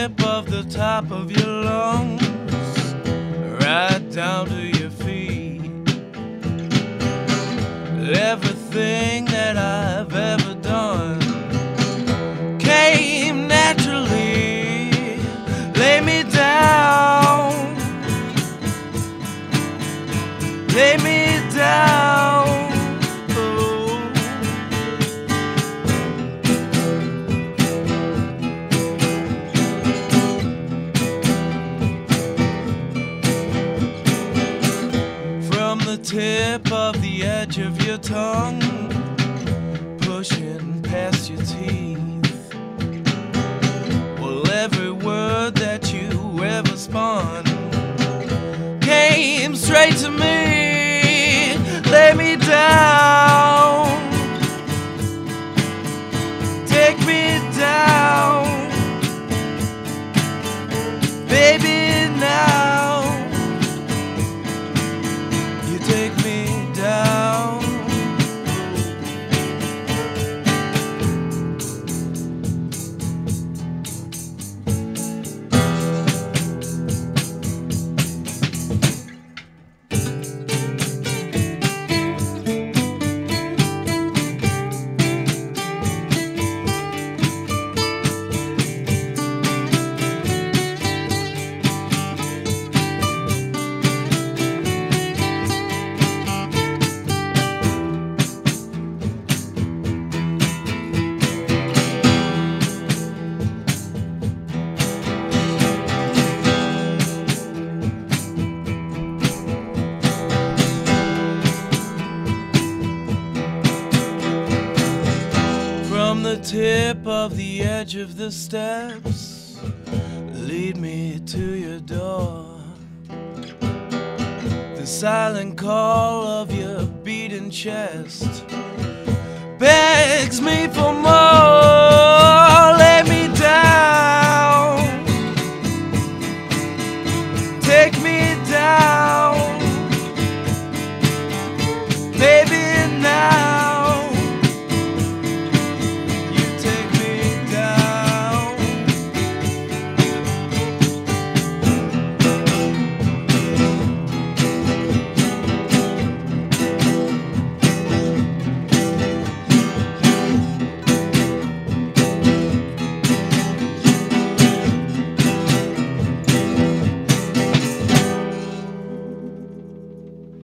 Tip of the top of your lungs, right down to your feet. Everything that I've ever done came naturally. Lay me down, lay me down. The tip of the edge of your tongue, pushing past your teeth. Well, every word that you ever spun came straight to me. Lay me down, From the tip of the edge of the steps, lead me to your door. The silent call of your beating chest begs me for more.